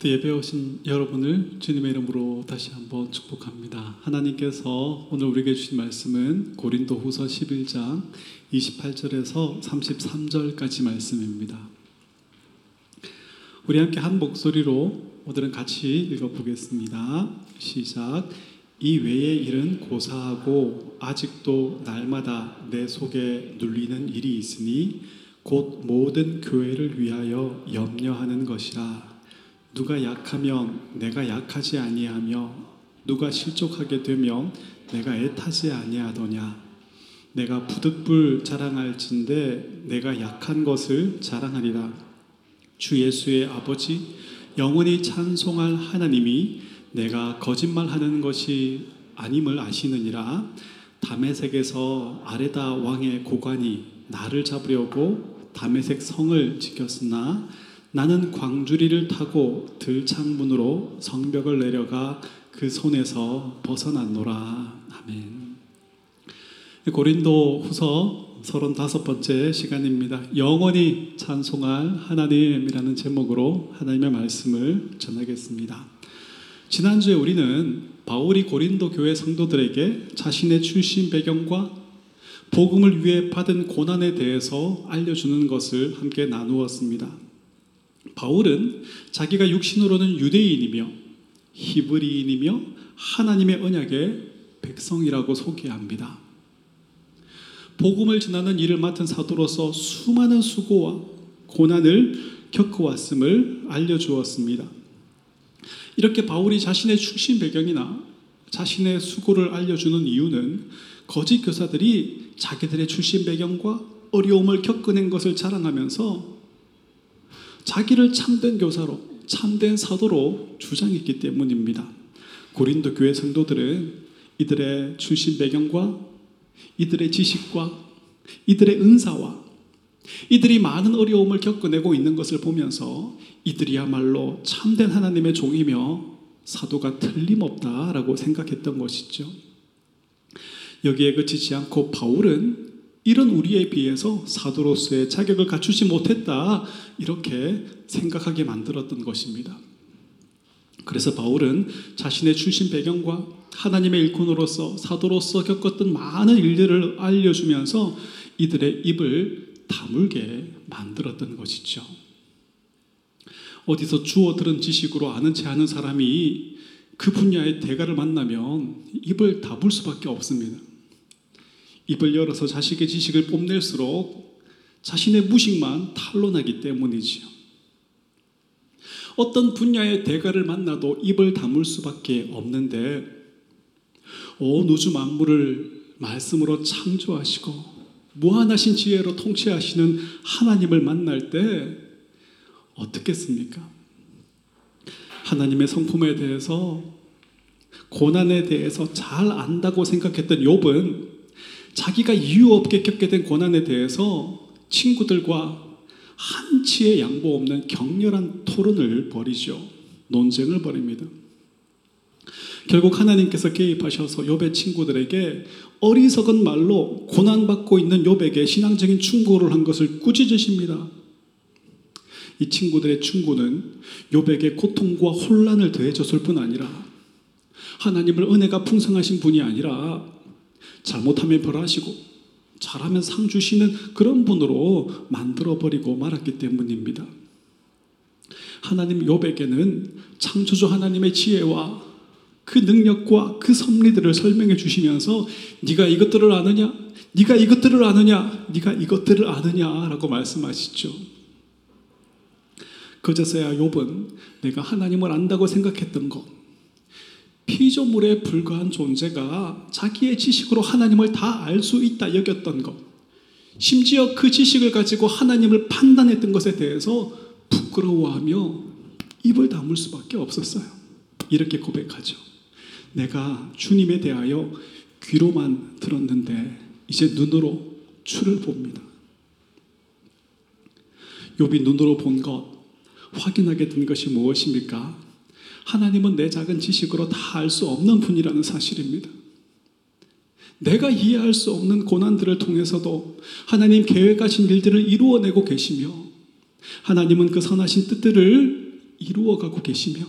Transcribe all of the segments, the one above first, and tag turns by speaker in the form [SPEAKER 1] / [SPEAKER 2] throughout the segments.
[SPEAKER 1] 또 예배 오신 여러분을 주님의 이름으로 다시 한번 축복합니다. 하나님께서 오늘 우리에게 주신 말씀은 고린도 후서 11장 28절에서 33절까지 말씀입니다. 우리 함께 한 목소리로 오늘은 같이 읽어보겠습니다. 시작. 이 외의 일은 고사하고 아직도 날마다 내 속에 눌리는 일이 있으니 곧 모든 교회를 위하여 염려하는 것이라. 누가 약하면 내가 약하지 아니하며 누가 실족하게 되면 내가 애타지 아니하더냐? 내가 부득불 자랑할진대 내가 약한 것을 자랑하리라. 주 예수의 아버지 영원히 찬송할 하나님이 내가 거짓말하는 것이 아님을 아시느니라. 담에색에서 아레다 왕의 고관이 나를 잡으려고 담에색 성을 지켰으나 나는 광주리를 타고 들창문으로 성벽을 내려가 그 손에서 벗어났노라. 아멘. 고린도 후서 35번째 시간입니다. 영원히 찬송할 하나님이라는 제목으로 하나님의 말씀을 전하겠습니다. 지난주에 우리는 바울이 고린도 교회 성도들에게 자신의 출신 배경과 복음을 위해 받은 고난에 대해서 알려주는 것을 함께 나누었습니다. 바울은 자기가 육신으로는 유대인이며 히브리인이며 하나님의 언약의 백성이라고 소개합니다. 복음을 전하는 일을 맡은 사도로서 수많은 수고와 고난을 겪어왔음을 알려주었습니다. 이렇게 바울이 자신의 출신 배경이나 자신의 수고를 알려주는 이유는 거짓 교사들이 자기들의 출신 배경과 어려움을 겪어낸 것을 자랑하면서 자기를 참된 교사로, 참된 사도로 주장했기 때문입니다. 고린도 교회 성도들은 이들의 출신 배경과 이들의 지식과 이들의 은사와 이들이 많은 어려움을 겪어내고 있는 것을 보면서 이들이야말로 참된 하나님의 종이며 사도가 틀림없다라고 생각했던 것이죠. 여기에 그치지 않고 바울은 이런 우리에 비해서 사도로서의 자격을 갖추지 못했다. 이렇게 생각하게 만들었던 것입니다. 그래서 바울은 자신의 출신 배경과 하나님의 일꾼으로서 사도로서 겪었던 많은 일들을 알려주면서 이들의 입을 다물게 만들었던 것이죠. 어디서 주워 들은 지식으로 아는 체 하는 사람이 그 분야의 대가를 만나면 입을 다물 수밖에 없습니다. 입을 열어서 자식의 지식을 뽐낼수록 자신의 무식만 탄로나기 때문이지요. 어떤 분야의 대가를 만나도 입을 다물 수밖에 없는데, 온 우주 만물을 말씀으로 창조하시고, 무한하신 지혜로 통치하시는 하나님을 만날 때, 어떻겠습니까? 하나님의 성품에 대해서, 고난에 대해서 잘 안다고 생각했던 욥은 자기가 이유 없게 겪게 된 고난에 대해서 친구들과 한치의 양보 없는 격렬한 토론을 벌이죠. 논쟁을 벌입니다. 결국 하나님께서 개입하셔서 욥의 친구들에게 어리석은 말로 고난받고 있는 욥에게 신앙적인 충고를 한 것을 꾸짖으십니다. 이 친구들의 충고는 욥에게 고통과 혼란을 더해줬을 뿐 아니라 하나님을 은혜가 풍성하신 분이 아니라 잘못하면 벌하시고 잘하면 상 주시는 그런 분으로 만들어버리고 말았기 때문입니다. 하나님 욥에게는 창조주 하나님의 지혜와 그 능력과 그 섭리들을 설명해 주시면서 네가 이것들을 아느냐? 네가 이것들을 아느냐? 네가 이것들을 아느냐라고 말씀하시죠. 그제서야 욥은 내가 하나님을 안다고 생각했던 것 피조물에 불과한 존재가 자기의 지식으로 하나님을 다 알 수 있다 여겼던 것, 심지어 그 지식을 가지고 하나님을 판단했던 것에 대해서 부끄러워하며 입을 다물 수밖에 없었어요. 이렇게 고백하죠. 내가 주님에 대하여 귀로만 들었는데 이제 눈으로 주를 봅니다. 욥이 눈으로 본 것, 확인하게 된 것이 무엇입니까? 하나님은 내 작은 지식으로 다 알 수 없는 분이라는 사실입니다. 내가 이해할 수 없는 고난들을 통해서도 하나님 계획하신 일들을 이루어내고 계시며 하나님은 그 선하신 뜻들을 이루어가고 계시며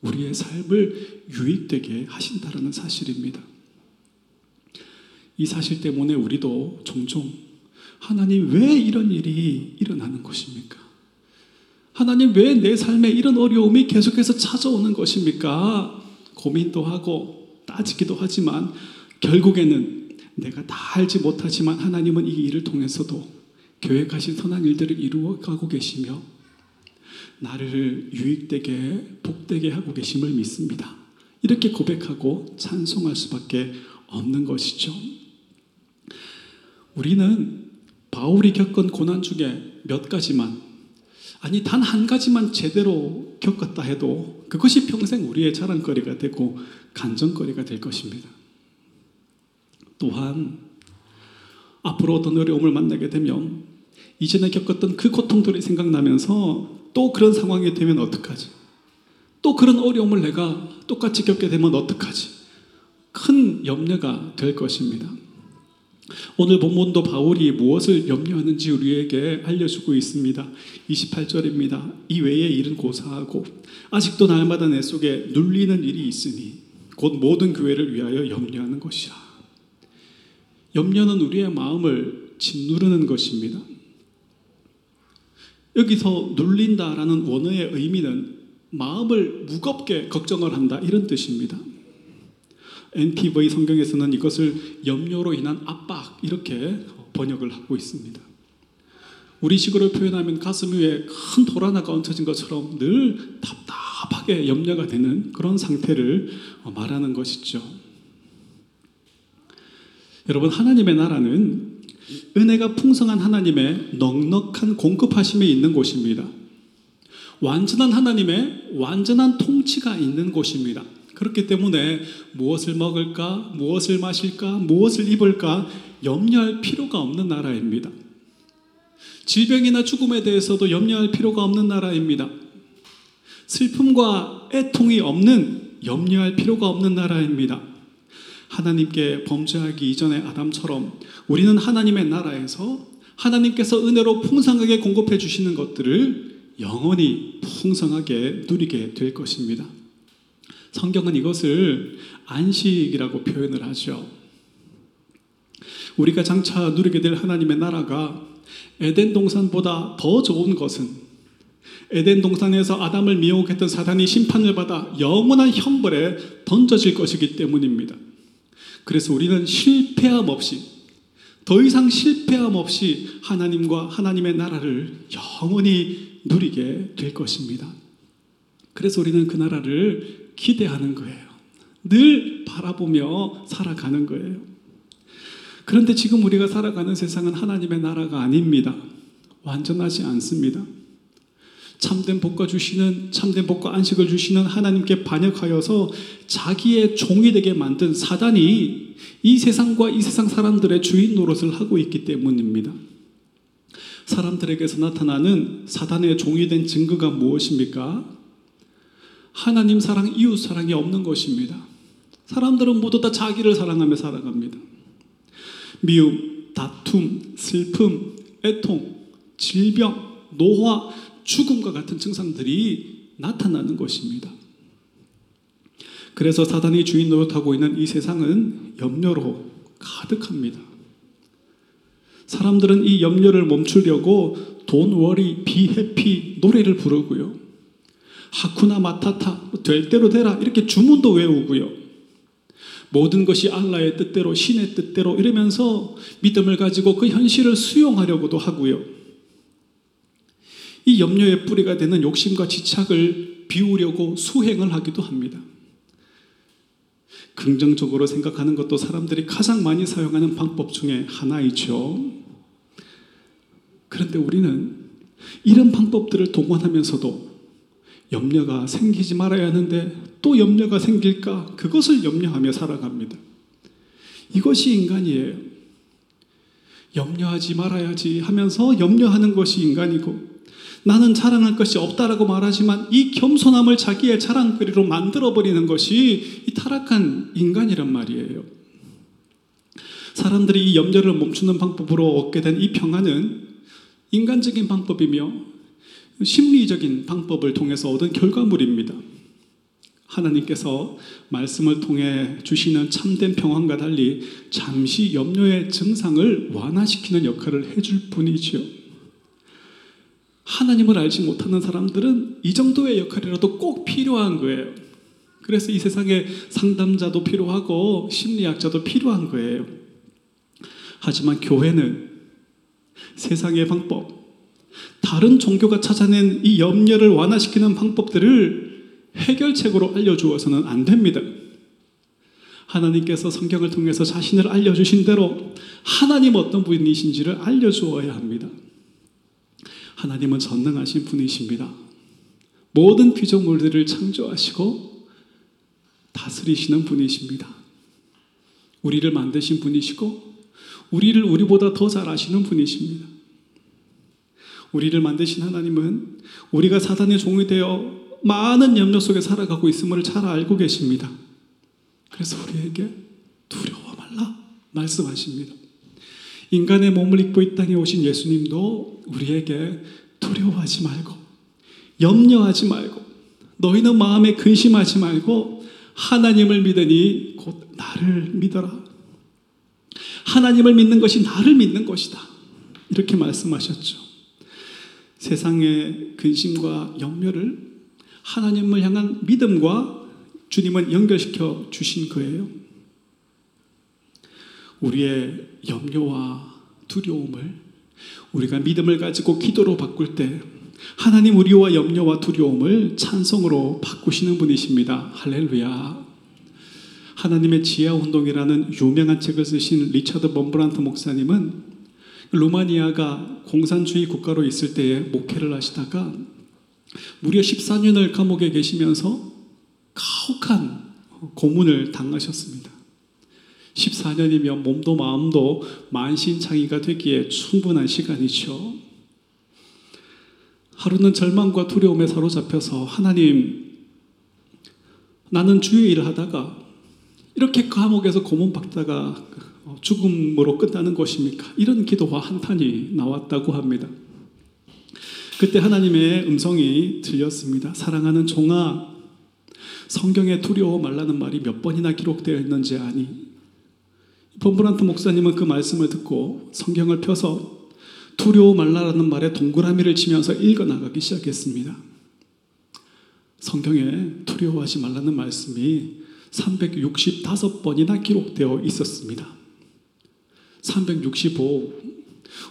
[SPEAKER 1] 우리의 삶을 유익되게 하신다라는 사실입니다. 이 사실 때문에 우리도 종종 하나님 왜 이런 일이 일어나는 것입니까? 하나님 왜 내 삶에 이런 어려움이 계속해서 찾아오는 것입니까? 고민도 하고 따지기도 하지만 결국에는 내가 다 알지 못하지만 하나님은 이 일을 통해서도 계획하신 선한 일들을 이루어 가고 계시며 나를 유익되게 복되게 하고 계심을 믿습니다. 이렇게 고백하고 찬송할 수밖에 없는 것이죠. 우리는 바울이 겪은 고난 중에 몇 가지만 아니 단 한 가지만 제대로 겪었다 해도 그것이 평생 우리의 자랑거리가 되고 간정거리가 될 것입니다. 또한 앞으로 어떤 어려움을 만나게 되면 이전에 겪었던 그 고통들이 생각나면서 또 그런 상황이 되면 어떡하지? 또 그런 어려움을 내가 똑같이 겪게 되면 어떡하지? 큰 염려가 될 것입니다. 오늘 본문도 바울이 무엇을 염려하는지 우리에게 알려주고 있습니다. 28절입니다. 이 외의 일은 고사하고 아직도 날마다 내 속에 눌리는 일이 있으니 곧 모든 교회를 위하여 염려하는 것이라. 염려는 우리의 마음을 짓누르는 것입니다. 여기서 눌린다라는 원어의 의미는 마음을 무겁게 걱정을 한다 이런 뜻입니다. NTV 성경에서는 이것을 염려로 인한 압박 이렇게 번역을 하고 있습니다. 우리식으로 표현하면 가슴 위에 큰 돌 하나가 얹혀진 것처럼 늘 답답하게 염려가 되는 그런 상태를 말하는 것이죠. 여러분 하나님의 나라는 은혜가 풍성한 하나님의 넉넉한 공급하심에 있는 곳입니다. 완전한 하나님의 완전한 통치가 있는 곳입니다. 그렇기 때문에 무엇을 먹을까, 무엇을 마실까, 무엇을 입을까 염려할 필요가 없는 나라입니다. 질병이나 죽음에 대해서도 염려할 필요가 없는 나라입니다. 슬픔과 애통이 없는 염려할 필요가 없는 나라입니다. 하나님께 범죄하기 이전의 아담처럼 우리는 하나님의 나라에서 하나님께서 은혜로 풍성하게 공급해 주시는 것들을 영원히 풍성하게 누리게 될 것입니다. 성경은 이것을 안식이라고 표현을 하죠. 우리가 장차 누리게 될 하나님의 나라가 에덴 동산보다 더 좋은 것은 에덴 동산에서 아담을 미혹했던 사단이 심판을 받아 영원한 형벌에 던져질 것이기 때문입니다. 그래서 우리는 실패함 없이 더 이상 실패함 없이 하나님과 하나님의 나라를 영원히 누리게 될 것입니다. 그래서 우리는 그 나라를 기대하는 거예요. 늘 바라보며 살아가는 거예요. 그런데 지금 우리가 살아가는 세상은 하나님의 나라가 아닙니다. 완전하지 않습니다. 참된 복과 주시는 참된 복과 안식을 주시는 하나님께 반역하여서 자기의 종이 되게 만든 사단이 이 세상과 이 세상 사람들의 주인 노릇을 하고 있기 때문입니다. 사람들에게서 나타나는 사단의 종이 된 증거가 무엇입니까? 하나님 사랑, 이웃 사랑이 없는 것입니다. 사람들은 모두 다 자기를 사랑하며 살아갑니다. 미움, 다툼, 슬픔, 애통, 질병, 노화, 죽음과 같은 증상들이 나타나는 것입니다. 그래서 사단이 주인 노릇하고 있는 이 세상은 염려로 가득합니다. 사람들은 이 염려를 멈추려고 돈 워리 비 해피 노래를 부르고요. 하쿠나 마타타 될 대로 되라 이렇게 주문도 외우고요. 모든 것이 알라의 뜻대로 신의 뜻대로 이러면서 믿음을 가지고 그 현실을 수용하려고도 하고요. 이 염려의 뿌리가 되는 욕심과 지착을 비우려고 수행을 하기도 합니다. 긍정적으로 생각하는 것도 사람들이 가장 많이 사용하는 방법 중에 하나이죠. 그런데 우리는 이런 방법들을 동원하면서도 염려가 생기지 말아야 하는데 또 염려가 생길까? 그것을 염려하며 살아갑니다. 이것이 인간이에요. 염려하지 말아야지 하면서 염려하는 것이 인간이고 나는 자랑할 것이 없다라고 말하지만 이 겸손함을 자기의 자랑거리로 만들어버리는 것이 이 타락한 인간이란 말이에요. 사람들이 이 염려를 멈추는 방법으로 얻게 된 이 평안은 인간적인 방법이며 심리적인 방법을 통해서 얻은 결과물입니다. 하나님께서 말씀을 통해 주시는 참된 평안과 달리 잠시 염려의 증상을 완화시키는 역할을 해줄 뿐이지요. 하나님을 알지 못하는 사람들은 이 정도의 역할이라도 꼭 필요한 거예요. 그래서 이 세상에 상담자도 필요하고 심리학자도 필요한 거예요. 하지만 교회는 세상의 방법, 다른 종교가 찾아낸 이 염려를 완화시키는 방법들을 해결책으로 알려주어서는 안 됩니다. 하나님께서 성경을 통해서 자신을 알려주신 대로 하나님 어떤 분이신지를 알려주어야 합니다. 하나님은 전능하신 분이십니다. 모든 피조물들을 창조하시고 다스리시는 분이십니다. 우리를 만드신 분이시고 우리를 우리보다 더 잘 아시는 분이십니다. 우리를 만드신 하나님은 우리가 사단의 종이 되어 많은 염려 속에 살아가고 있음을 잘 알고 계십니다. 그래서 우리에게 두려워 말라 말씀하십니다. 인간의 몸을 입고 이 땅에 오신 예수님도 우리에게 두려워하지 말고 염려하지 말고 너희는 마음에 근심하지 말고 하나님을 믿으니 곧 나를 믿어라. 하나님을 믿는 것이 나를 믿는 것이다. 이렇게 말씀하셨죠. 세상의 근심과 염려를 하나님을 향한 믿음과 주님은 연결시켜 주신 거예요. 우리의 염려와 두려움을 우리가 믿음을 가지고 기도로 바꿀 때 하나님 우리와 염려와 두려움을 찬성으로 바꾸시는 분이십니다. 할렐루야. 하나님의 지하 운동이라는 유명한 책을 쓰신 리차드 범브란트 목사님은 루마니아가 공산주의 국가로 있을 때에 목회를 하시다가 무려 14년을 감옥에 계시면서 가혹한 고문을 당하셨습니다. 14년이면 몸도 마음도 만신창이가 되기에 충분한 시간이죠. 하루는 절망과 두려움에 사로잡혀서 하나님, 나는 주의 일을 하다가 이렇게 감옥에서 고문받다가 죽음으로 끝나는 것입니까? 이런 기도와 한탄이 나왔다고 합니다. 그때 하나님의 음성이 들렸습니다. 사랑하는 종아, 성경에 두려워 말라는 말이 몇 번이나 기록되어 있는지 아니? 본브란트 목사님은 그 말씀을 듣고 성경을 펴서 두려워 말라라는 말에 동그라미를 치면서 읽어 나가기 시작했습니다. 성경에 두려워하지 말라는 말씀이 365번이나 기록되어 있었습니다. 365,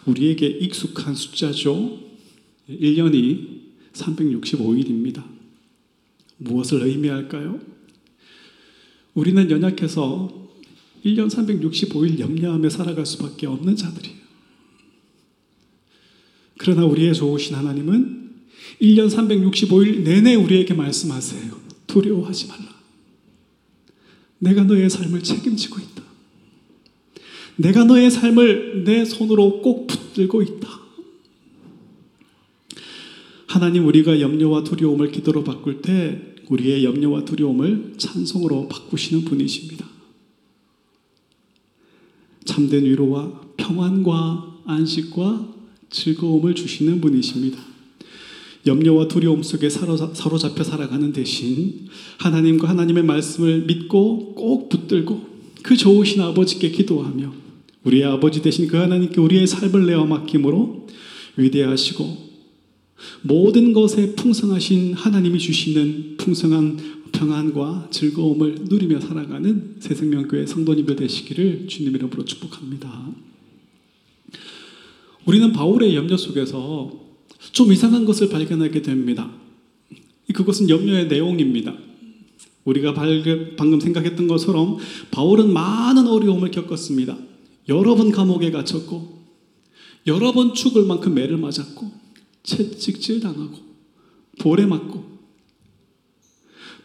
[SPEAKER 1] 우리에게 익숙한 숫자죠. 1년이 365일입니다. 무엇을 의미할까요? 우리는 연약해서 1년 365일 염려하며 살아갈 수밖에 없는 자들이에요. 그러나 우리의 좋으신 하나님은 1년 365일 내내 우리에게 말씀하세요. 두려워하지 말라. 내가 너의 삶을 책임지고 있다. 내가 너의 삶을 내 손으로 꼭 붙들고 있다. 하나님 우리가 염려와 두려움을 기도로 바꿀 때 우리의 염려와 두려움을 찬송으로 바꾸시는 분이십니다. 참된 위로와 평안과 안식과 즐거움을 주시는 분이십니다. 염려와 두려움 속에 사로잡혀 살아가는 대신 하나님과 하나님의 말씀을 믿고 꼭 붙들고 그 좋으신 아버지께 기도하며 우리의 아버지 되신 그 하나님께 우리의 삶을 내어 맡김으로 위대하시고 모든 것에 풍성하신 하나님이 주시는 풍성한 평안과 즐거움을 누리며 살아가는 새생명교회 성도님들 되시기를 주님 이름으로 축복합니다. 우리는 바울의 염려 속에서 좀 이상한 것을 발견하게 됩니다. 그것은 염려의 내용입니다. 우리가 방금 생각했던 것처럼 바울은 많은 어려움을 겪었습니다. 여러 번 감옥에 갇혔고, 여러 번 죽을 만큼 매를 맞았고, 채찍질 당하고 볼에 맞고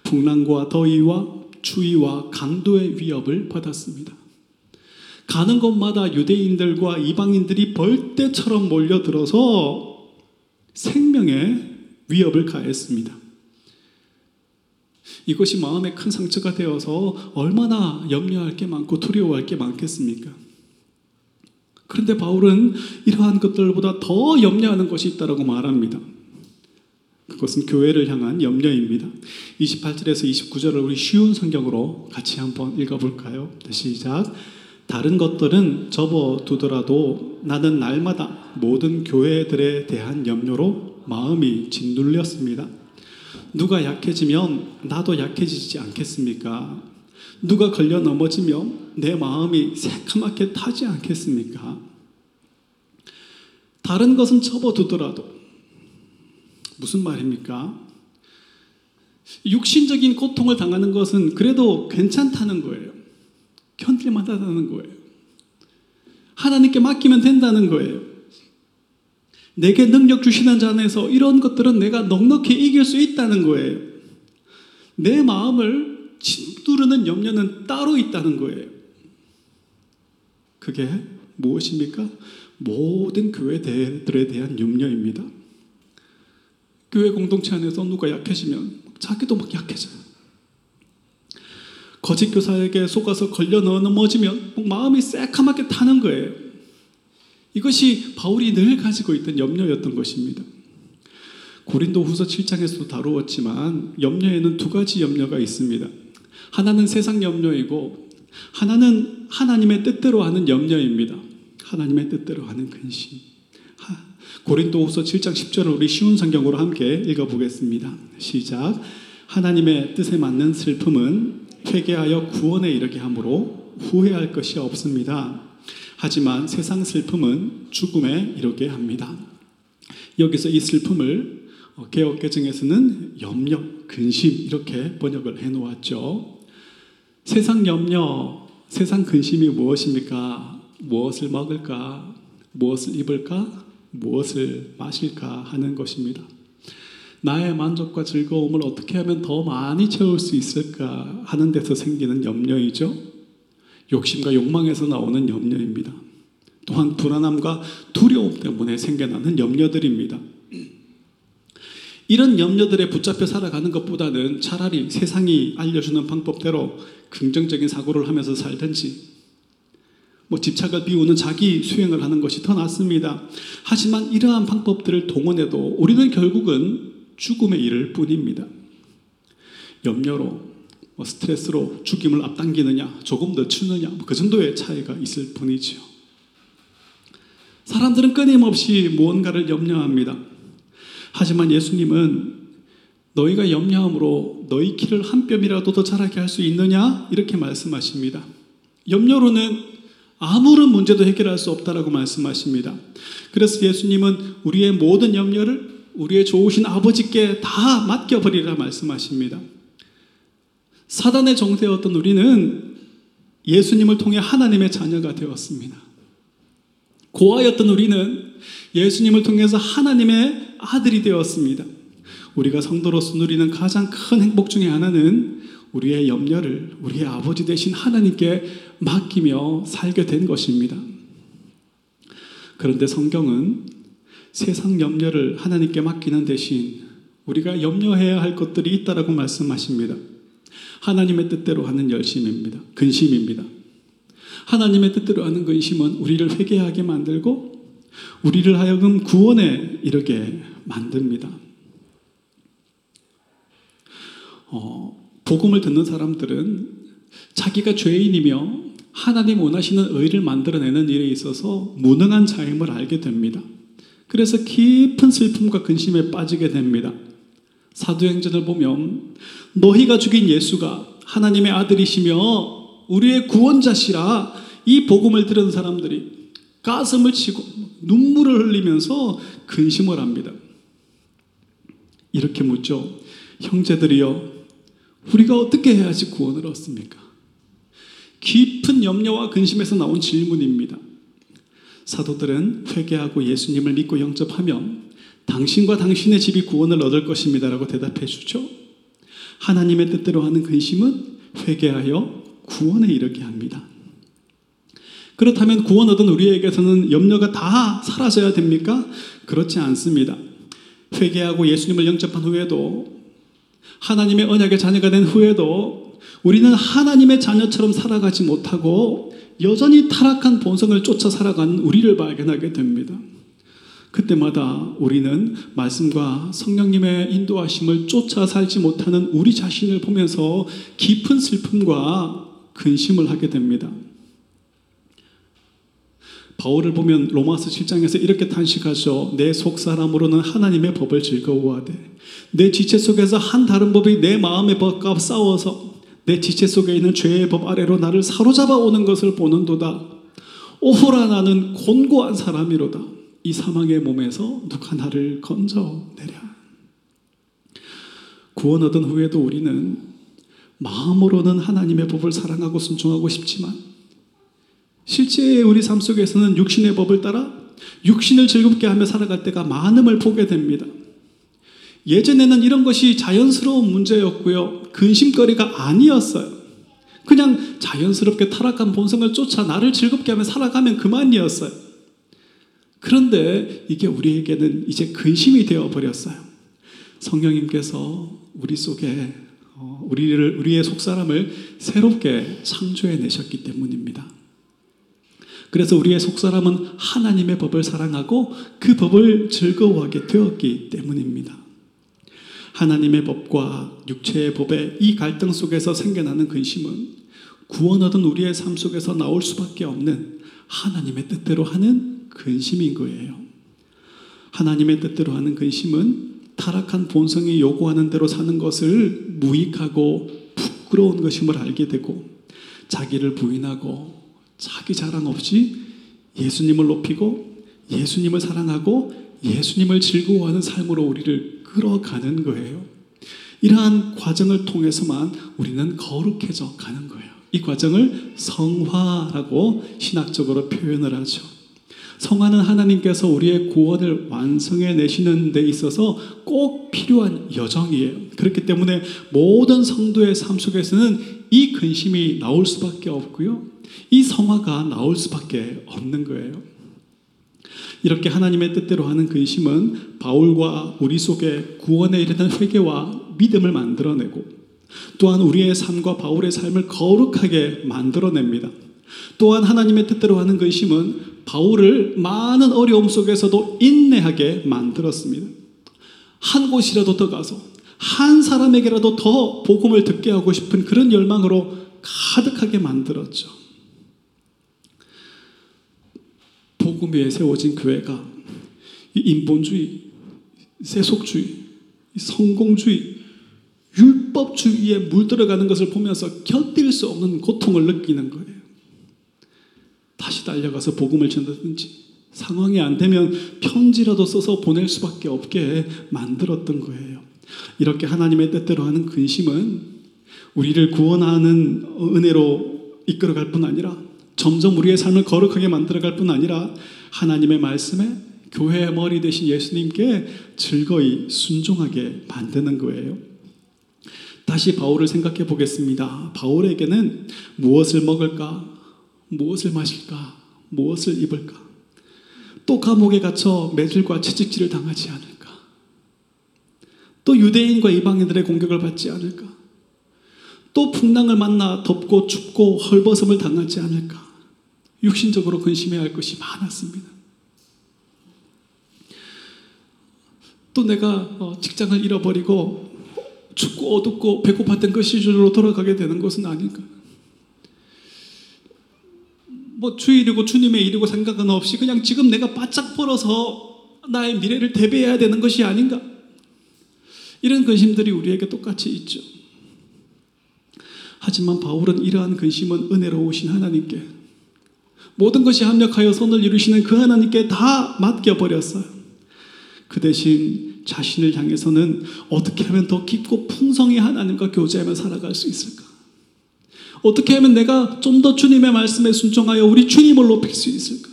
[SPEAKER 1] 풍랑과 더위와 추위와 강도의 위협을 받았습니다. 가는 곳마다 유대인들과 이방인들이 벌떼처럼 몰려들어서 생명에 위협을 가했습니다. 이것이 마음에 큰 상처가 되어서 얼마나 염려할 게 많고 두려워할 게 많겠습니까? 그런데 바울은 이러한 것들보다 더 염려하는 것이 있다고 말합니다. 그것은 교회를 향한 염려입니다. 28절에서 29절을 우리 쉬운 성경으로 같이 한번 읽어볼까요? 시작. 다른 것들은 접어두더라도 나는 날마다 모든 교회들에 대한 염려로 마음이 짓눌렸습니다. 누가 약해지면 나도 약해지지 않겠습니까? 누가 걸려 넘어지면 내 마음이 새카맣게 타지 않겠습니까? 다른 것은 접어두더라도 무슨 말입니까? 육신적인 고통을 당하는 것은 그래도 괜찮다는 거예요. 견딜만 하다는 거예요. 하나님께 맡기면 된다는 거예요. 내게 능력 주시는 자 안에서 이런 것들은 내가 넉넉히 이길 수 있다는 거예요. 내 마음을 짓누르는 염려는 따로 있다는 거예요. 그게 무엇입니까? 모든 교회들에 대한 염려입니다. 교회 공동체 안에서 누가 약해지면 자기도 막 약해져요. 거짓 교사에게 속아서 걸려 넘어지면 마음이 새카맣게 타는 거예요. 이것이 바울이 늘 가지고 있던 염려였던 것입니다. 고린도 후서 7장에서도 다루었지만 염려에는 두 가지 염려가 있습니다. 하나는 세상 염려이고 하나는 하나님의 뜻대로 하는 염려입니다. 하나님의 뜻대로 하는 근심. 고린도후서 7장 10절을 우리 쉬운 성경으로 함께 읽어보겠습니다. 시작. 하나님의 뜻에 맞는 슬픔은 회개하여 구원에 이르게 하므로 후회할 것이 없습니다. 하지만 세상 슬픔은 죽음에 이르게 합니다. 여기서 이 슬픔을 개혁개정에서는 염려, 근심 이렇게 번역을 해놓았죠. 세상 염려, 세상 근심이 무엇입니까? 무엇을 먹을까? 무엇을 입을까? 무엇을 마실까 하는 것입니다. 나의 만족과 즐거움을 어떻게 하면 더 많이 채울 수 있을까 하는 데서 생기는 염려이죠. 욕심과 욕망에서 나오는 염려입니다. 또한 불안함과 두려움 때문에 생겨나는 염려들입니다. 이런 염려들에 붙잡혀 살아가는 것보다는 차라리 세상이 알려주는 방법대로 긍정적인 사고를 하면서 살든지 뭐 집착을 비우는 자기 수행을 하는 것이 더 낫습니다. 하지만 이러한 방법들을 동원해도 우리는 결국은 죽음에 이를 뿐입니다. 염려로 뭐 스트레스로 죽임을 앞당기느냐 조금 더 추느냐 뭐 그 정도의 차이가 있을 뿐이지요. 사람들은 끊임없이 무언가를 염려합니다. 하지만 예수님은 너희가 염려함으로 너희 키를 한 뼘이라도 더 자라게 할 수 있느냐 이렇게 말씀하십니다. 염려로는 아무런 문제도 해결할 수 없다라고 말씀하십니다. 그래서 예수님은 우리의 모든 염려를 우리의 좋으신 아버지께 다 맡겨버리라 말씀하십니다. 사단의 정세였던 우리는 예수님을 통해 하나님의 자녀가 되었습니다. 고아였던 우리는 예수님을 통해서 하나님의 아들이 되었습니다. 우리가 성도로서 누리는 가장 큰 행복 중의 하나는 우리의 염려를 우리의 아버지 되신 하나님께 맡기며 살게 된 것입니다. 그런데 성경은 세상 염려를 하나님께 맡기는 대신 우리가 염려해야 할 것들이 있다라고 말씀하십니다. 하나님의 뜻대로 하는 열심입니다. 근심입니다. 하나님의 뜻대로 하는 근심은 우리를 회개하게 만들고 우리를 하여금 구원에 이르게 만듭니다. 어, 복음을 듣는 사람들은 자기가 죄인이며 하나님 원하시는 의를 만들어내는 일에 있어서 무능한 자임을 알게 됩니다. 그래서 깊은 슬픔과 근심에 빠지게 됩니다. 사도행전을 보면 너희가 죽인 예수가 하나님의 아들이시며 우리의 구원자시라 이 복음을 들은 사람들이 가슴을 치고 눈물을 흘리면서 근심을 합니다. 이렇게 묻죠. 형제들이여 우리가 어떻게 해야지 구원을 얻습니까? 깊은 염려와 근심에서 나온 질문입니다. 사도들은 회개하고 예수님을 믿고 영접하면 당신과 당신의 집이 구원을 얻을 것입니다라고 대답해 주죠. 하나님의 뜻대로 하는 근심은 회개하여 구원에 이르게 합니다. 그렇다면 구원 얻은 우리에게서는 염려가 다 사라져야 됩니까? 그렇지 않습니다. 회개하고 예수님을 영접한 후에도 하나님의 언약의 자녀가 된 후에도 우리는 하나님의 자녀처럼 살아가지 못하고 여전히 타락한 본성을 쫓아 살아가는 우리를 발견하게 됩니다. 그때마다 우리는 말씀과 성령님의 인도하심을 쫓아 살지 못하는 우리 자신을 보면서 깊은 슬픔과 근심을 하게 됩니다. 바울을 보면 로마서 7장에서 이렇게 탄식하죠. 내 속 사람으로는 하나님의 법을 즐거워하되 내 지체 속에서 한 다른 법이 내 마음의 법과 싸워서 내 지체 속에 있는 죄의 법 아래로 나를 사로잡아 오는 것을 보는도다. 오호라 나는 곤고한 사람이로다. 이 사망의 몸에서 누가 나를 건져내랴. 구원 얻은 후에도 우리는 마음으로는 하나님의 법을 사랑하고 순종하고 싶지만 실제 우리 삶 속에서는 육신의 법을 따라 육신을 즐겁게 하며 살아갈 때가 많음을 보게 됩니다. 예전에는 이런 것이 자연스러운 문제였고요. 근심거리가 아니었어요. 그냥 자연스럽게 타락한 본성을 쫓아 나를 즐겁게 하며 살아가면 그만이었어요. 그런데 이게 우리에게는 이제 근심이 되어 버렸어요. 성령님께서 우리 속에 어, 우리를 우리의 속사람을 새롭게 창조해 내셨기 때문입니다. 그래서 우리의 속사람은 하나님의 법을 사랑하고 그 법을 즐거워하게 되었기 때문입니다. 하나님의 법과 육체의 법의 이 갈등 속에서 생겨나는 근심은 구원 얻은 우리의 삶 속에서 나올 수밖에 없는 하나님의 뜻대로 하는 근심인 거예요. 하나님의 뜻대로 하는 근심은 타락한 본성이 요구하는 대로 사는 것을 무익하고 부끄러운 것임을 알게 되고 자기를 부인하고 자기 자랑 없이 예수님을 높이고 예수님을 사랑하고 예수님을 즐거워하는 삶으로 우리를 끌어가는 거예요. 이러한 과정을 통해서만 우리는 거룩해져 가는 거예요. 이 과정을 성화라고 신학적으로 표현을 하죠. 성화는 하나님께서 우리의 구원을 완성해 내시는 데 있어서 꼭 필요한 여정이에요. 그렇기 때문에 모든 성도의 삶 속에서는 이 근심이 나올 수밖에 없고요. 이 성화가 나올 수밖에 없는 거예요. 이렇게 하나님의 뜻대로 하는 근심은 바울과 우리 속에 구원에 이르는 회개와 믿음을 만들어내고 또한 우리의 삶과 바울의 삶을 거룩하게 만들어냅니다. 또한 하나님의 뜻대로 하는 근심은 바울을 많은 어려움 속에서도 인내하게 만들었습니다. 한 곳이라도 더 가서 한 사람에게라도 더 복음을 듣게 하고 싶은 그런 열망으로 가득하게 만들었죠. 복음 위에 세워진 교회가 이 인본주의, 세속주의, 성공주의, 율법주의에 물들어가는 것을 보면서 견딜 수 없는 고통을 느끼는 거예요. 다시 달려가서 복음을 전하든지 상황이 안 되면 편지라도 써서 보낼 수밖에 없게 만들었던 거예요. 이렇게 하나님의 뜻대로 하는 근심은 우리를 구원하는 은혜로 이끌어갈 뿐 아니라 점점 우리의 삶을 거룩하게 만들어갈 뿐 아니라 하나님의 말씀에 교회의 머리 대신 예수님께 즐거이 순종하게 만드는 거예요. 다시 바울을 생각해 보겠습니다. 바울에게는 무엇을 먹을까? 무엇을 마실까? 무엇을 입을까? 또 감옥에 갇혀 매질과 채찍질을 당하지 않을까? 또 유대인과 이방인들의 공격을 받지 않을까? 또 풍랑을 만나 덥고 춥고 헐벗음을 당하지 않을까? 육신적으로 근심해야 할 것이 많았습니다. 또 내가 어, 직장을 잃어버리고 춥고 어둡고 배고팠던 그 시절로 돌아가게 되는 것은 아닌가. 뭐 주일이고 주님의 일이고 생각은 없이 그냥 지금 내가 바짝 벌어서 나의 미래를 대비해야 되는 것이 아닌가. 이런 근심들이 우리에게 똑같이 있죠. 하지만 바울은 이러한 근심은 은혜로우신 하나님께 모든 것이 합력하여 선을 이루시는 그 하나님께 다 맡겨버렸어요. 그 대신 자신을 향해서는 어떻게 하면 더 깊고 풍성히 하나님과 교제하며 살아갈 수 있을까? 어떻게 하면 내가 좀 더 주님의 말씀에 순종하여 우리 주님을 높일 수 있을까?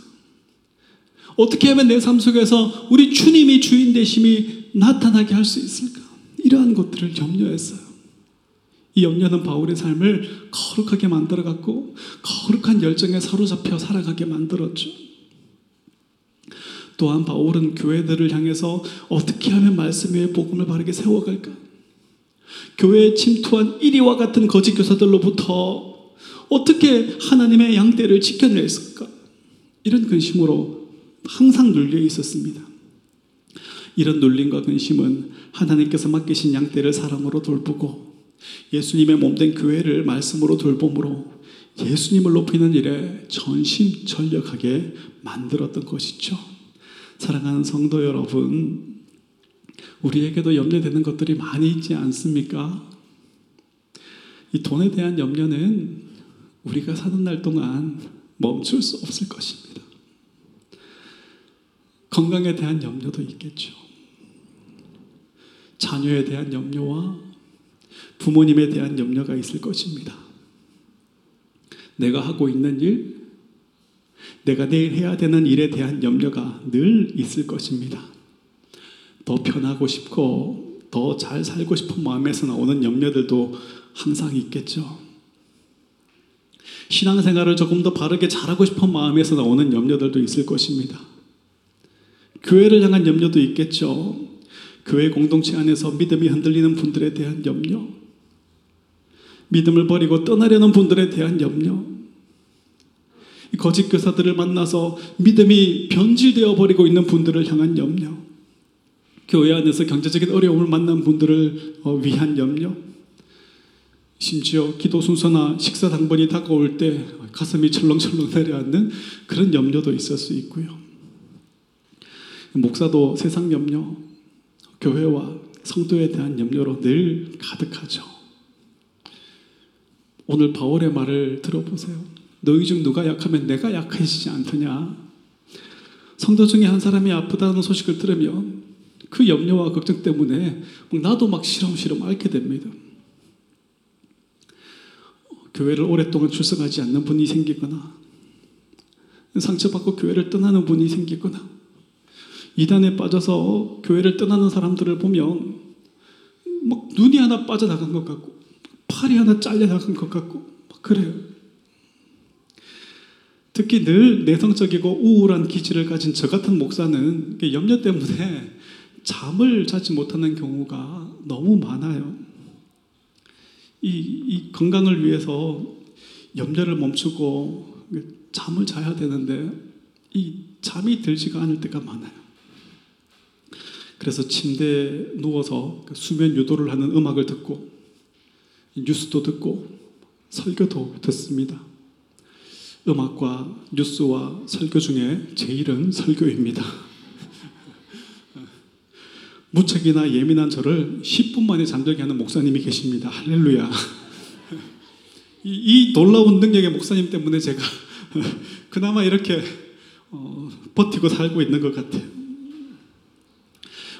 [SPEAKER 1] 어떻게 하면 내 삶 속에서 우리 주님이 주인 되심이 나타나게 할 수 있을까? 이러한 것들을 염려했어요. 이 염려는 바울의 삶을 거룩하게 만들어갔고 거룩한 열정에 사로잡혀 살아가게 만들었죠. 또한 바울은 교회들을 향해서 어떻게 하면 말씀 위에 복음을 바르게 세워갈까? 교회에 침투한 이리와 같은 거짓 교사들로부터 어떻게 하나님의 양떼를 지켜낼까? 이런 근심으로 항상 눌려 있었습니다. 이런 눌림과 근심은 하나님께서 맡기신 양떼를 사랑으로 돌보고 예수님의 몸된 교회를 말씀으로 돌봄으로 예수님을 높이는 일에 전심전력하게 만들었던 것이죠. 사랑하는 성도 여러분, 우리에게도 염려되는 것들이 많이 있지 않습니까? 이 돈에 대한 염려는 우리가 사는 날 동안 멈출 수 없을 것입니다. 건강에 대한 염려도 있겠죠. 자녀에 대한 염려와 부모님에 대한 염려가 있을 것입니다. 내가 하고 있는 일, 내가 내일 해야 되는 일에 대한 염려가 늘 있을 것입니다. 더 편하고 싶고 더 잘 살고 싶은 마음에서 나오는 염려들도 항상 있겠죠. 신앙생활을 조금 더 바르게 잘하고 싶은 마음에서 나오는 염려들도 있을 것입니다. 교회를 향한 염려도 있겠죠. 교회 공동체 안에서 믿음이 흔들리는 분들에 대한 염려, 믿음을 버리고 떠나려는 분들에 대한 염려, 거짓 교사들을 만나서 믿음이 변질되어 버리고 있는 분들을 향한 염려, 교회 안에서 경제적인 어려움을 만난 분들을 어, 위한 염려, 심지어 기도 순서나 식사 당번이 다가올 때 가슴이 철렁철렁 내려앉는 그런 염려도 있을 수 있고요. 목사도 세상 염려, 교회와 성도에 대한 염려로 늘 가득하죠. 오늘 바울의 말을 들어보세요. 너희 중 누가 약하면 내가 약해지지 않더냐. 성도 중에 한 사람이 아프다는 소식을 들으면 그 염려와 걱정 때문에 나도 막 시름시름 앓게 됩니다. 교회를 오랫동안 출석하지 않는 분이 생기거나 상처받고 교회를 떠나는 분이 생기거나 이단에 빠져서 교회를 떠나는 사람들을 보면 막 눈이 하나 빠져나간 것 같고 팔이 하나 잘려나간 것 같고 막 그래요. 특히 늘 내성적이고 우울한 기질을 가진 저 같은 목사는 염려 때문에 잠을 자지 못하는 경우가 너무 많아요. 이, 이 건강을 위해서 염려를 멈추고 잠을 자야 되는데 이 잠이 들지가 않을 때가 많아요. 그래서 침대에 누워서 그 수면 유도를 하는 음악을 듣고 뉴스도 듣고 설교도 듣습니다. 음악과 뉴스와 설교 중에 제일은 설교입니다. 무책이나 예민한 저를 10분 만에 잠들게 하는 목사님이 계십니다. 할렐루야. 이, 이 놀라운 능력의 목사님 때문에 제가 그나마 이렇게 어, 버티고 살고 있는 것 같아요.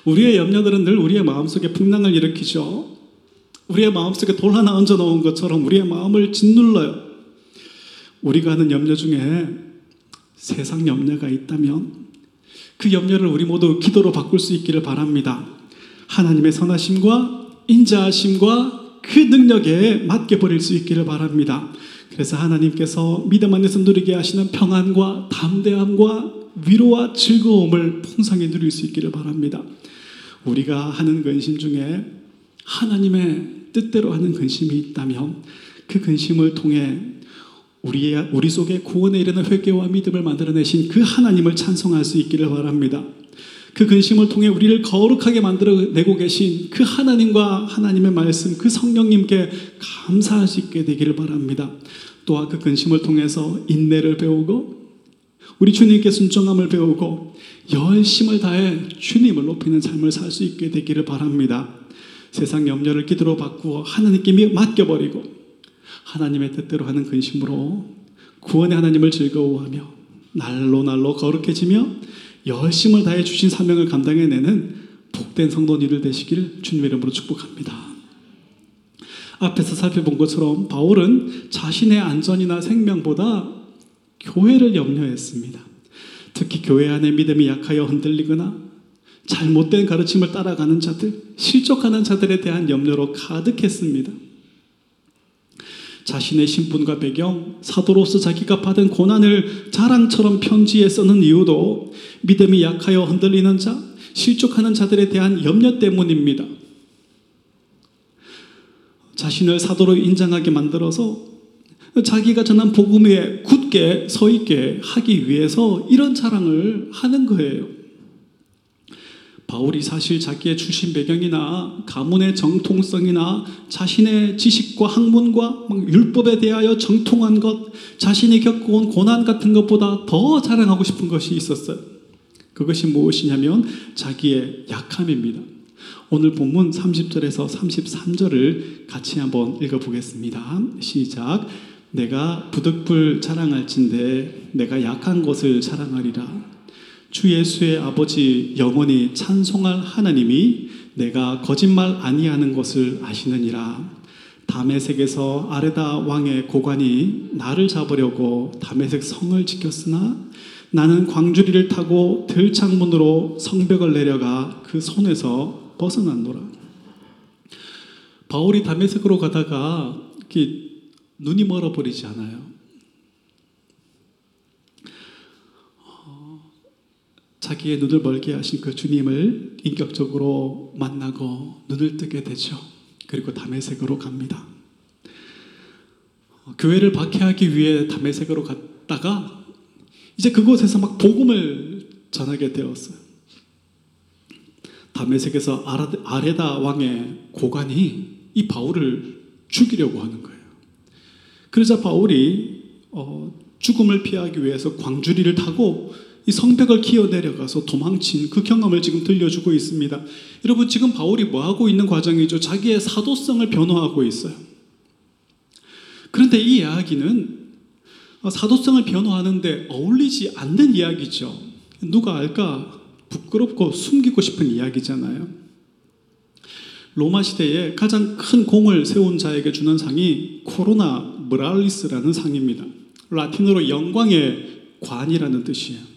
[SPEAKER 1] 우리의 염려들은 늘 우리의 마음속에 풍랑을 일으키죠. 우리의 마음속에 돌 하나 얹어 놓은 것처럼 우리의 마음을 짓눌러요. 우리가 하는 염려 중에 세상 염려가 있다면 그 염려를 우리 모두 기도로 바꿀 수 있기를 바랍니다. 하나님의 선하심과 인자하심과 그 능력에 맡겨 버릴 수 있기를 바랍니다. 그래서 하나님께서 믿음 안에서 누리게 하시는 평안과 담대함과 위로와 즐거움을 풍성히 누릴 수 있기를 바랍니다. 우리가 하는 근심 중에 하나님의 뜻대로 하는 근심이 있다면 그 근심을 통해 우리 우리 속에 구원에 이르는 회개와 믿음을 만들어내신 그 하나님을 찬송할 수 있기를 바랍니다. 그 근심을 통해 우리를 거룩하게 만들어내고 계신 그 하나님과 하나님의 말씀, 그 성령님께 감사할 수 있게 되기를 바랍니다. 또한 그 근심을 통해서 인내를 배우고 우리 주님께 순종함을 배우고 열심을 다해 주님을 높이는 삶을 살 수 있게 되기를 바랍니다. 세상 염려를 기도로 바꾸어 하나님께 맡겨버리고 하나님의 뜻대로 하는 근심으로 구원의 하나님을 즐거워하며 날로 날로 거룩해지며 열심을 다해 주신 사명을 감당해내는 복된 성도님들 되시기를 주님 이름으로 축복합니다. 앞에서 살펴본 것처럼 바울은 자신의 안전이나 생명보다 교회를 염려했습니다. 특히 교회 안에 믿음이 약하여 흔들리거나 잘못된 가르침을 따라가는 자들, 실족하는 자들에 대한 염려로 가득했습니다. 자신의 신분과 배경, 사도로서 자기가 받은 고난을 자랑처럼 편지에 쓰는 이유도 믿음이 약하여 흔들리는 자, 실족하는 자들에 대한 염려 때문입니다. 자신을 사도로 인정하게 만들어서 자기가 전한 복음 위에 굳게 서 있게 하기 위해서 이런 자랑을 하는 거예요. 바울이 사실 자기의 출신 배경이나 가문의 정통성이나 자신의 지식과 학문과 율법에 대하여 정통한 것, 자신이 겪어온 고난 같은 것보다 더 자랑하고 싶은 것이 있었어요. 그것이 무엇이냐면 자기의 약함입니다. 오늘 본문 30절에서 33절을 같이 한번 읽어보겠습니다. 시작. 내가 부득불 자랑할진대 내가 약한 것을 자랑하리라. 주 예수의 아버지 영원히 찬송할 하나님이 내가 거짓말 아니하는 것을 아시느니라. 담에색에서 아레다 왕의 고관이 나를 잡으려고 담에색 성을 지켰으나 나는 광주리를 타고 들창문으로 성벽을 내려가 그 손에서 벗어났노라. 바울이 담에색으로 가다가 눈이 멀어버리지 않아요. 자기의 눈을 멀게 하신 그 주님을 인격적으로 만나고 눈을 뜨게 되죠. 그리고 담에색으로 갑니다. 어, 교회를 박해하기 위해 담에색으로 갔다가 이제 그곳에서 막 복음을 전하게 되었어요. 담에색에서 아레다 왕의 고관이 이 바울을 죽이려고 하는 거예요. 그러자 바울이 어, 죽음을 피하기 위해서 광주리를 타고 이 성벽을 기어 내려가서 도망친 그 경험을 지금 들려주고 있습니다. 여러분 지금 바울이 뭐 하고 있는 과정이죠? 자기의 사도성을 변호하고 있어요. 그런데 이 이야기는 사도성을 변호하는데 어울리지 않는 이야기죠. 누가 알까? 부끄럽고 숨기고 싶은 이야기잖아요. 로마 시대에 가장 큰 공을 세운 자에게 주는 상이 코로나 브랄리스라는 상입니다. 라틴어로 영광의 관이라는 뜻이에요.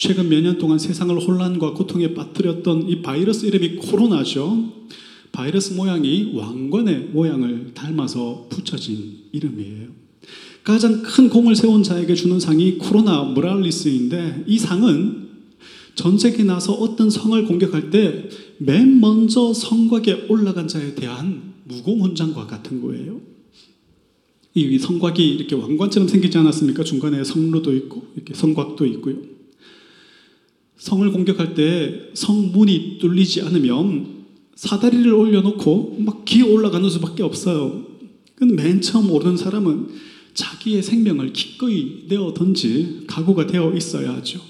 [SPEAKER 1] 최근 몇 년 동안 세상을 혼란과 고통에 빠뜨렸던 이 바이러스 이름이 코로나죠. 바이러스 모양이 왕관의 모양을 닮아서 붙여진 이름이에요. 가장 큰 공을 세운 자에게 주는 상이 코로나 모랄리스인데 이 상은 전쟁이 나서 어떤 성을 공격할 때 맨 먼저 성곽에 올라간 자에 대한 무공훈장과 같은 거예요. 이 성곽이 이렇게 왕관처럼 생기지 않았습니까? 중간에 성루도 있고 이렇게 성곽도 있고요. 성을 공격할 때 성문이 뚫리지 않으면 사다리를 올려놓고 막 기어 올라가는 수밖에 없어요. 근데 맨 처음 오르는 사람은 자기의 생명을 기꺼이 내어 던질 각오가 되어 있어야 하죠.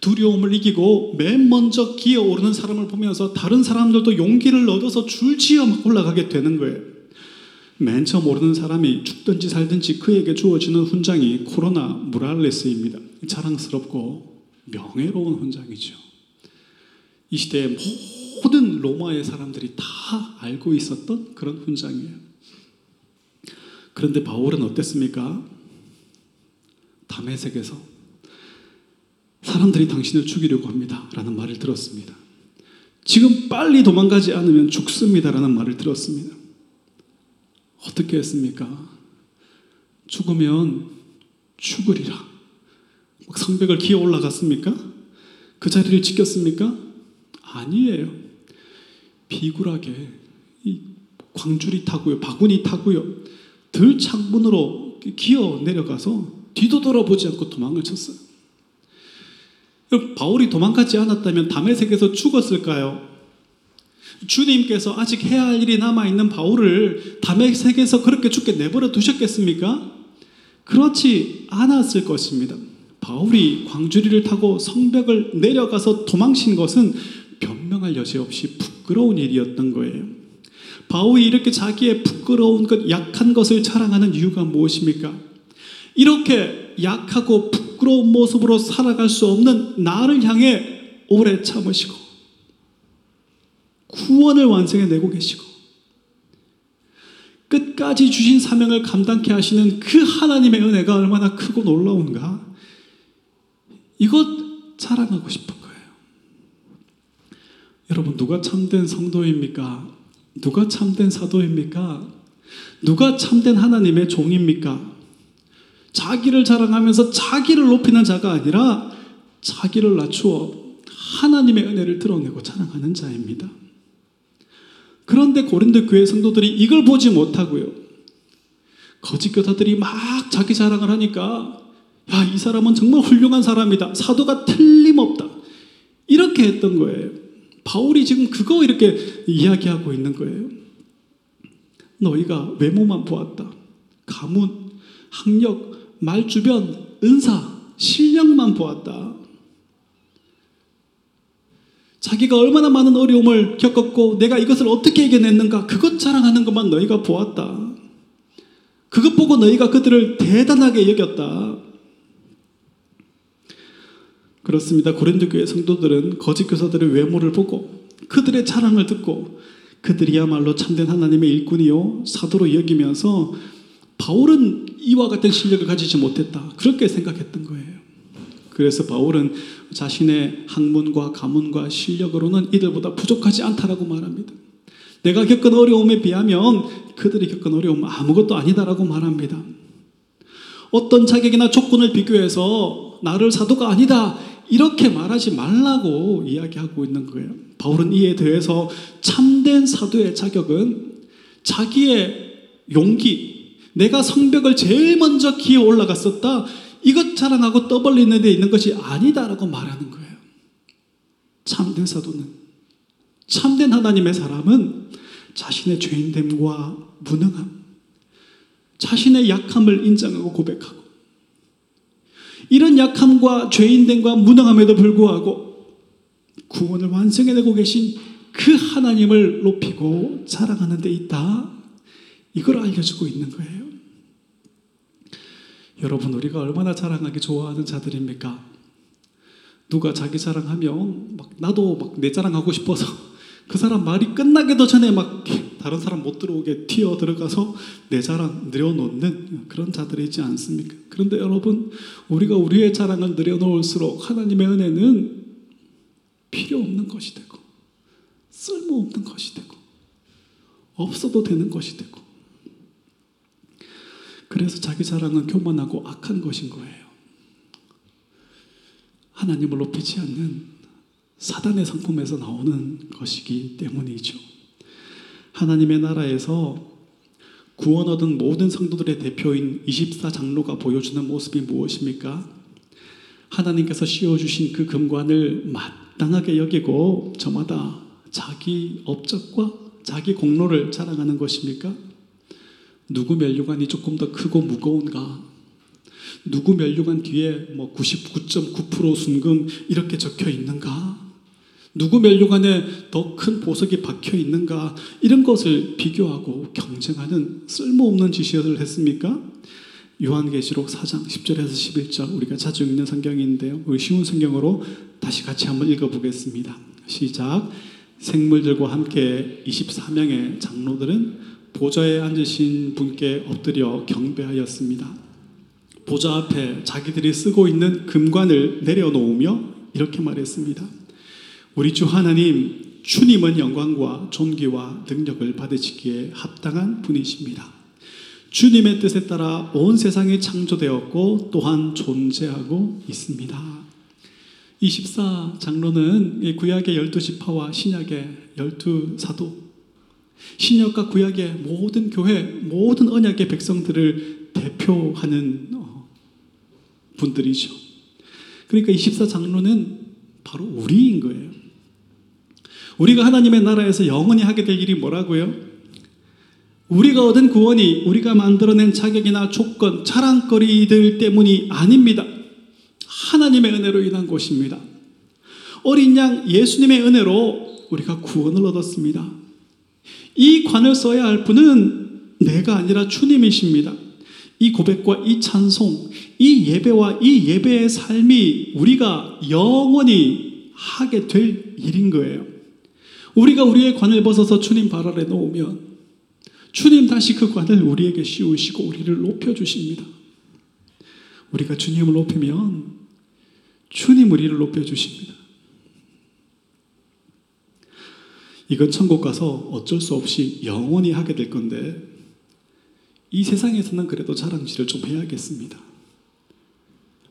[SPEAKER 1] 두려움을 이기고 맨 먼저 기어 오르는 사람을 보면서 다른 사람들도 용기를 얻어서 줄지어 막 올라가게 되는 거예요. 맨 처음 오르는 사람이 죽든지 살든지 그에게 주어지는 훈장이 코로나 무랄레스입니다. 자랑스럽고 명예로운 훈장이죠. 이 시대의 모든 로마의 사람들이 다 알고 있었던 그런 훈장이에요. 그런데 바울은 어땠습니까? 담에색에서 사람들이 당신을 죽이려고 합니다. 라는 말을 들었습니다. 지금 빨리 도망가지 않으면 죽습니다. 라는 말을 들었습니다. 어떻게 했습니까? 죽으면 죽으리라. 성벽을 기어 올라갔습니까? 그 자리를 지켰습니까? 아니에요. 비굴하게 광줄이 타고요, 바구니 타고요, 들 창문으로 기어 내려가서 뒤도 돌아보지 않고 도망을 쳤어요. 바울이 도망가지 않았다면 담에색에서 죽었을까요? 주님께서 아직 해야 할 일이 남아있는 바울을 담에색에서 그렇게 죽게 내버려 두셨겠습니까? 그렇지 않았을 것입니다. 바울이 광주리를 타고 성벽을 내려가서 도망친 것은 변명할 여지 없이 부끄러운 일이었던 거예요. 바울이 이렇게 자기의 부끄러운 것, 약한 것을 자랑하는 이유가 무엇입니까? 이렇게 약하고 부끄러운 모습으로 살아갈 수 없는 나를 향해 오래 참으시고 구원을 완성해 내고 계시고 끝까지 주신 사명을 감당케 하시는 그 하나님의 은혜가 얼마나 크고 놀라운가? 이것 자랑하고 싶은 거예요. 여러분, 누가 참된 성도입니까? 누가 참된 사도입니까? 누가 참된 하나님의 종입니까? 자기를 자랑하면서 자기를 높이는 자가 아니라 자기를 낮추어 하나님의 은혜를 드러내고 자랑하는 자입니다. 그런데 고린도 교회 성도들이 이걸 보지 못하고요. 거짓 교사들이 막 자기 자랑을 하니까 야, 이 사람은 정말 훌륭한 사람이다. 사도가 틀림없다. 이렇게 했던 거예요. 바울이 지금 그거 이렇게 이야기하고 있는 거예요. 너희가 외모만 보았다. 가문, 학력, 말 주변, 은사, 실력만 보았다. 자기가 얼마나 많은 어려움을 겪었고 내가 이것을 어떻게 이겨냈는가 그것 자랑하는 것만 너희가 보았다. 그것 보고 너희가 그들을 대단하게 여겼다. 그렇습니다. 고린도 교회 성도들은 거짓 교사들의 외모를 보고 그들의 자랑을 듣고 그들이야말로 참된 하나님의 일꾼이요 사도로 여기면서 바울은 이와 같은 실력을 가지지 못했다. 그렇게 생각했던 거예요. 그래서 바울은 자신의 학문과 가문과 실력으로는 이들보다 부족하지 않다라고 말합니다. 내가 겪은 어려움에 비하면 그들이 겪은 어려움은 아무것도 아니다라고 말합니다. 어떤 자격이나 조건을 비교해서 나를 사도가 아니다 이렇게 말하지 말라고 이야기하고 있는 거예요. 바울은 이에 대해서 참된 사도의 자격은 자기의 용기, 내가 성벽을 제일 먼저 기어 올라갔었다. 이것 자랑하고 떠벌리는 데 있는 것이 아니다라고 말하는 거예요. 참된 사도는 참된 하나님의 사람은 자신의 죄인됨과 무능함, 자신의 약함을 인정하고 고백하고 이런 약함과 죄인됨과 무능함에도 불구하고 구원을 완성해내고 계신 그 하나님을 높이고 자랑하는 데 있다. 이걸 알려주고 있는 거예요. 여러분, 우리가 얼마나 자랑하기 좋아하는 자들입니까? 누가 자기 자랑하면 막 나도 막 내 자랑하고 싶어서 그 사람 말이 끝나기도 전에 막 다른 사람 못 들어오게 튀어 들어가서 내 자랑 늘여놓는 그런 자들이 있지 않습니까? 그런데 여러분, 우리가 우리의 자랑을 늘여놓을수록 하나님의 은혜는 필요 없는 것이 되고, 쓸모 없는 것이 되고, 없어도 되는 것이 되고, 그래서 자기 자랑은 교만하고 악한 것인 거예요. 하나님을 높이지 않는 사단의 상품에서 나오는 것이기 때문이죠. 하나님의 나라에서 구원 얻은 모든 성도들의 대표인 24장로가 보여주는 모습이 무엇입니까? 하나님께서 씌워주신 그 금관을 마땅하게 여기고 저마다 자기 업적과 자기 공로를 자랑하는 것입니까? 누구 멸류관이 조금 더 크고 무거운가? 누구 멸류관 뒤에 뭐 99.9% 순금 이렇게 적혀 있는가? 누구 멸류관에 더 큰 보석이 박혀 있는가? 이런 것을 비교하고 경쟁하는 쓸모없는 지시를 했습니까? 요한계시록 4장 10절에서 11절 우리가 자주 읽는 성경인데요. 우리 쉬운 성경으로 다시 같이 한번 읽어보겠습니다. 시작. 생물들과 함께 24명의 장로들은 보좌에 앉으신 분께 엎드려 경배하였습니다. 보좌 앞에 자기들이 쓰고 있는 금관을 내려놓으며 이렇게 말했습니다. 우리 주 하나님, 주님은 영광과 존귀와 능력을 받으시기에 합당한 분이십니다. 주님의 뜻에 따라 온 세상이 창조되었고 또한 존재하고 있습니다. 24 장로는 구약의 12 지파와 신약의 12 사도, 신약과 구약의 모든 교회, 모든 언약의 백성들을 대표하는 어, 분들이죠. 그러니까 24장로는 바로 우리인 거예요. 우리가 하나님의 나라에서 영원히 하게 될 일이 뭐라고요? 우리가 얻은 구원이 우리가 만들어낸 자격이나 조건, 자랑거리들 때문이 아닙니다. 하나님의 은혜로 인한 것입니다. 어린 양 예수님의 은혜로 우리가 구원을 얻었습니다. 이 관을 써야 할 분은 내가 아니라 주님이십니다. 이 고백과 이 찬송, 이 예배와 이 예배의 삶이 우리가 영원히 하게 될 일인 거예요. 우리가 우리의 관을 벗어서 주님 발 아래 놓으면 주님 다시 그 관을 우리에게 씌우시고 우리를 높여주십니다. 우리가 주님을 높이면 주님 우리를 높여주십니다. 이건 천국 가서 어쩔 수 없이 영원히 하게 될 건데 이 세상에서는 그래도 자랑질을 좀 해야겠습니다.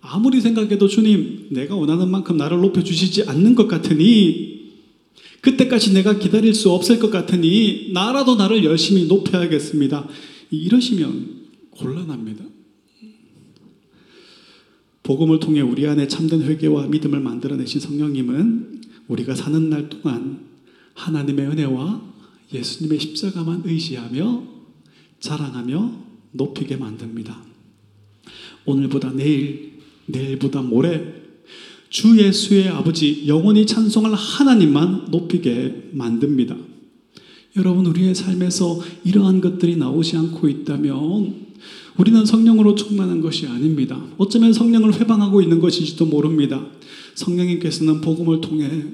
[SPEAKER 1] 아무리 생각해도 주님 내가 원하는 만큼 나를 높여주시지 않는 것 같으니 그때까지 내가 기다릴 수 없을 것 같으니 나라도 나를 열심히 높여야겠습니다. 이러시면 곤란합니다. 복음을 통해 우리 안에 참된 회개와 믿음을 만들어내신 성령님은 우리가 사는 날 동안 하나님의 은혜와 예수님의 십자가만 의지하며 자랑하며 높이게 만듭니다. 오늘보다 내일, 내일보다 모레 주 예수의 아버지 영원히 찬송할 하나님만 높이게 만듭니다. 여러분 우리의 삶에서 이러한 것들이 나오지 않고 있다면 우리는 성령으로 충만한 것이 아닙니다. 어쩌면 성령을 회방하고 있는 것인지도 모릅니다. 성령님께서는 복음을 통해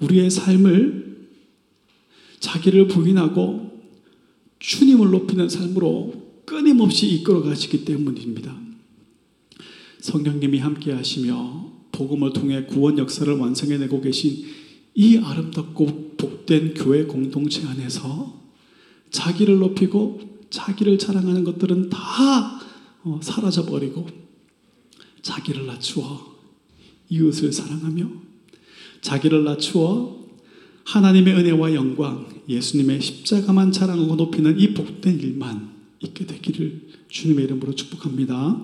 [SPEAKER 1] 우리의 삶을 자기를 부인하고 주님을 높이는 삶으로 끊임없이 이끌어 가시기 때문입니다. 성령님이 함께 하시며 복음을 통해 구원 역사를 완성해 내고 계신 이 아름답고 복된 교회 공동체 안에서 자기를 높이고 자기를 자랑하는 것들은 다 어, 사라져 버리고 자기를 낮추어 이웃을 사랑하며 자기를 낮추어 하나님의 은혜와 영광, 예수님의 십자가만 자랑하고 높이는 이 복된 일만 있게 되기를 주님의 이름으로 축복합니다.